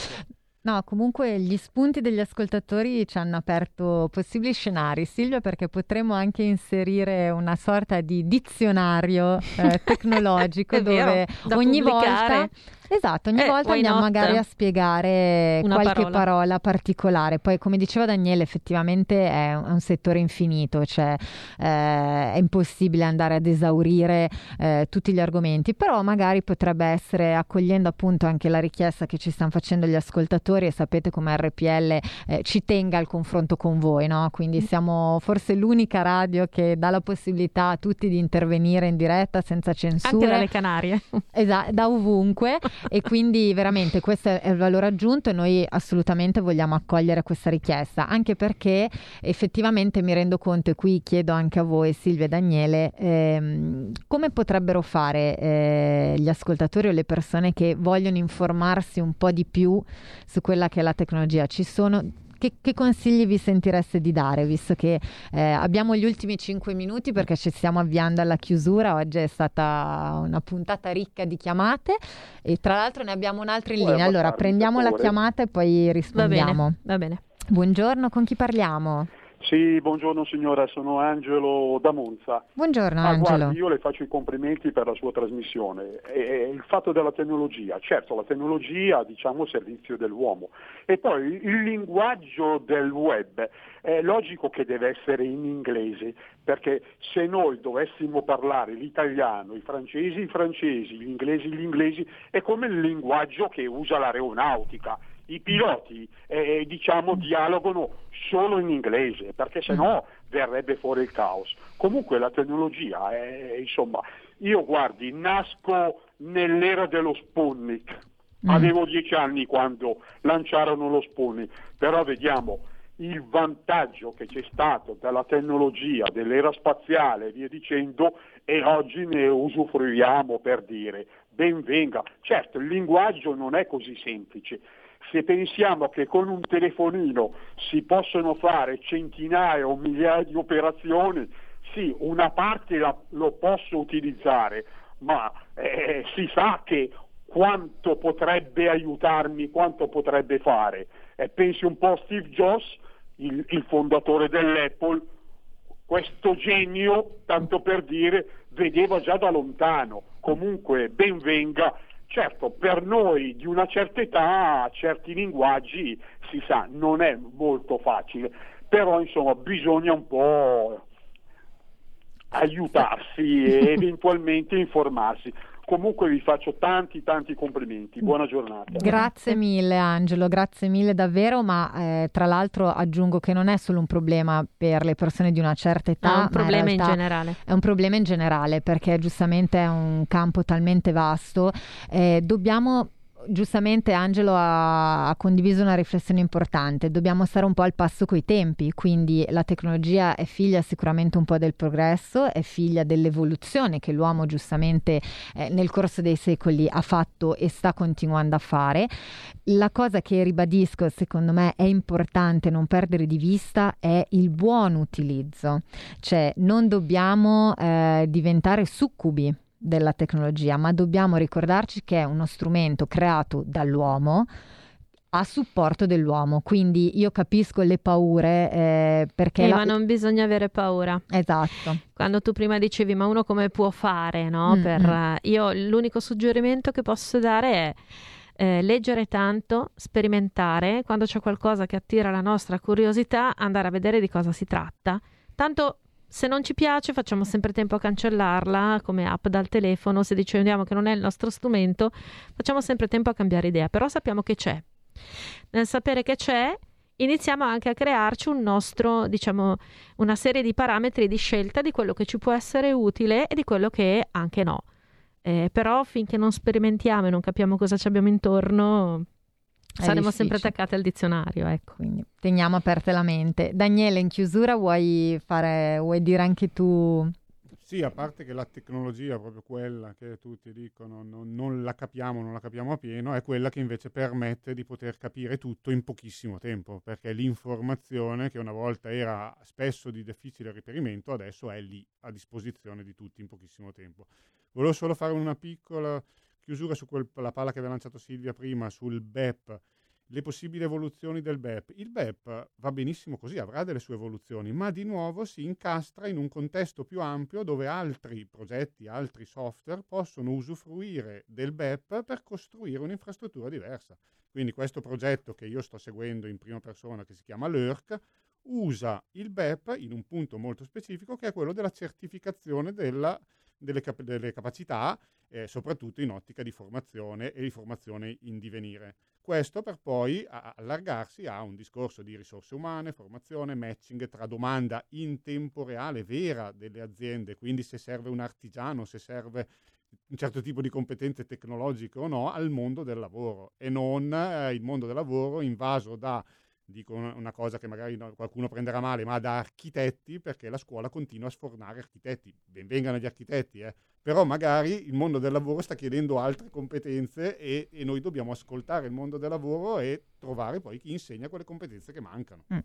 No, comunque gli spunti degli ascoltatori ci hanno aperto possibili scenari, Silvia, perché potremmo anche inserire una sorta di dizionario eh, [LAUGHS] tecnologico dove ogni pubblicare. volta Esatto, ogni Eh, volta andiamo not? magari a spiegare Una qualche parola. parola. particolare. Poi, come diceva Daniele, effettivamente è un, è un settore infinito, cioè eh, è impossibile andare ad esaurire eh, tutti gli argomenti, però magari potrebbe essere accogliendo appunto anche la richiesta che ci stanno facendo gli ascoltatori e sapete come RPL eh, ci tenga al confronto con voi, no? Quindi Mm. siamo forse l'unica radio che dà la possibilità a tutti di intervenire in diretta senza censura. Anche dalle Canarie. Esatto, da ovunque [LAUGHS] e quindi veramente questo è il valore aggiunto e noi assolutamente vogliamo accogliere questa richiesta, anche perché effettivamente mi rendo conto e qui chiedo anche a voi Silvia e Daniele ehm, come potrebbero fare eh, gli ascoltatori o le persone che vogliono informarsi un po' di più su quella che è la tecnologia. Ci sono che, che consigli vi sentireste di dare, visto che eh, abbiamo gli ultimi 5 minuti perché ci stiamo avviando alla chiusura? Oggi è stata una puntata ricca di chiamate e tra l'altro ne abbiamo un'altra in linea. Allora abbassarmi, prendiamo la chiamata e poi Va rispondiamo. bene, va bene. Buongiorno, con chi parliamo? Sì, buongiorno signora, sono Angelo da Monza. Buongiorno Ah, Angelo. guardi, io le faccio i complimenti per la sua trasmissione. E- il fatto della tecnologia, certo, la tecnologia diciamo al servizio dell'uomo. E poi il linguaggio del web è logico che deve essere in inglese, perché se noi dovessimo parlare l'italiano, i francesi i francesi, gli inglesi gli inglesi, è come il linguaggio che usa l'aeronautica. I piloti eh, diciamo dialogano solo in inglese perché sennò verrebbe fuori il caos. Comunque la tecnologia è insomma, io guardi, nasco nell'era dello Sputnik. Avevo dieci anni quando lanciarono lo Sputnik, però vediamo il vantaggio che c'è stato dalla tecnologia, dell'era spaziale e via dicendo e oggi ne usufruiamo per dire ben venga. Certo, il linguaggio non è così semplice. Se pensiamo che con un telefonino si possono fare centinaia o migliaia di operazioni, sì, una parte la- lo posso utilizzare, ma eh, si sa che quanto potrebbe aiutarmi, quanto potrebbe fare. Eh, pensi un po' a Steve Jobs, il, il fondatore dell'Apple, questo genio, tanto per dire, vedeva già da lontano. Comunque, ben venga. Certo, per noi di una certa età certi linguaggi si sa, non è molto facile, però insomma bisogna un po' aiutarsi e [LAUGHS] eventualmente informarsi. Comunque vi faccio tanti tanti complimenti, buona giornata. Grazie mille Angelo, grazie mille davvero, ma eh, tra l'altro aggiungo che non è solo un problema per le persone di una certa età, è un ma problema in realtà generale. È un problema in generale perché giustamente è un campo talmente vasto. Eh, dobbiamo Giustamente Angelo ha, ha condiviso una riflessione importante, dobbiamo stare un po' al passo coi tempi, quindi la tecnologia è figlia sicuramente un po' del progresso, è figlia dell'evoluzione che l'uomo giustamente eh, nel corso dei secoli ha fatto e sta continuando a fare. La cosa che ribadisco, secondo me, è importante non perdere di vista è il buon utilizzo, cioè non dobbiamo eh, diventare succubi della tecnologia, ma dobbiamo ricordarci che è uno strumento creato dall'uomo a supporto dell'uomo. Quindi io capisco le paure eh, perché Sì, la- ma non bisogna avere paura. Esatto. Quando tu prima dicevi, ma uno come può fare, no? Mm, Per, mm. eh, io l'unico suggerimento che posso dare è eh, leggere tanto, sperimentare, quando c'è qualcosa che attira la nostra curiosità, andare a vedere di cosa si tratta. Tanto se non ci piace facciamo sempre tempo a cancellarla come app dal telefono, se decidiamo che non è il nostro strumento facciamo sempre tempo a cambiare idea, però sappiamo che c'è Nel sapere che c'è, iniziamo anche a crearci un nostro, diciamo, una serie di parametri di scelta di quello che ci può essere utile e di quello che anche no. Eh, però finché non sperimentiamo e non capiamo cosa ci abbiamo intorno, saremo difficile. sempre attaccati al dizionario. Ecco. Quindi teniamo aperte la mente. Daniele, in chiusura vuoi, fare, vuoi dire anche tu sì, a parte che la tecnologia, proprio quella che tutti dicono non, non, la capiamo, non la capiamo a pieno, è quella che invece permette di poter capire tutto in pochissimo tempo, perché l'informazione che una volta era spesso di difficile reperimento, adesso è lì a disposizione di tutti in pochissimo tempo. Volevo solo fare una piccola chiusura su quella palla che aveva lanciato Silvia prima sul BEP le possibili evoluzioni del BEP. Il BEP va benissimo così, avrà delle sue evoluzioni, ma di nuovo si incastra in un contesto più ampio dove altri progetti, altri software possono usufruire del BEP per costruire un'infrastruttura diversa. Quindi questo progetto che io sto seguendo in prima persona, che si chiama LERC, usa il BEP in un punto molto specifico che è quello della certificazione della, delle, cap- delle, capacità, eh, soprattutto in ottica di formazione e di formazione in divenire. Questo per poi allargarsi a un discorso di risorse umane, formazione, matching tra domanda in tempo reale vera delle aziende, quindi se serve un artigiano, se serve un certo tipo di competenze tecnologiche o no, al mondo del lavoro e non eh, il mondo del lavoro invaso da dico una cosa che magari qualcuno prenderà male, ma da architetti perché la scuola continua a sfornare architetti. Benvengano gli architetti, eh però magari il mondo del lavoro sta chiedendo altre competenze e, e, noi dobbiamo ascoltare il mondo del lavoro e trovare poi chi insegna quelle competenze che mancano. Mm.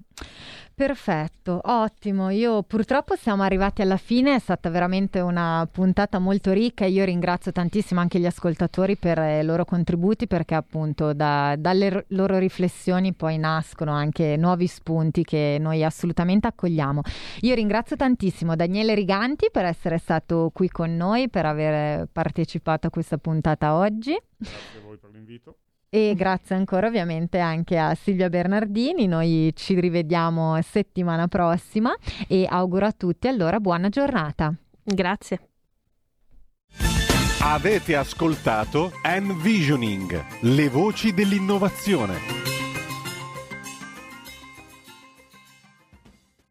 Perfetto, ottimo. Io purtroppo siamo arrivati alla fine, è stata veramente una puntata molto ricca io ringrazio tantissimo anche gli ascoltatori per i loro contributi perché appunto da, dalle loro riflessioni poi nascono anche nuovi spunti che noi assolutamente accogliamo. Io ringrazio tantissimo Daniele Riganti per essere stato qui con noi per aver partecipato a questa puntata oggi. Grazie a voi per l'invito. E grazie ancora ovviamente anche a Silvia Bernardini, noi ci rivediamo settimana prossima e auguro a tutti allora buona giornata. Grazie. Avete ascoltato Envisioning, le voci dell'innovazione.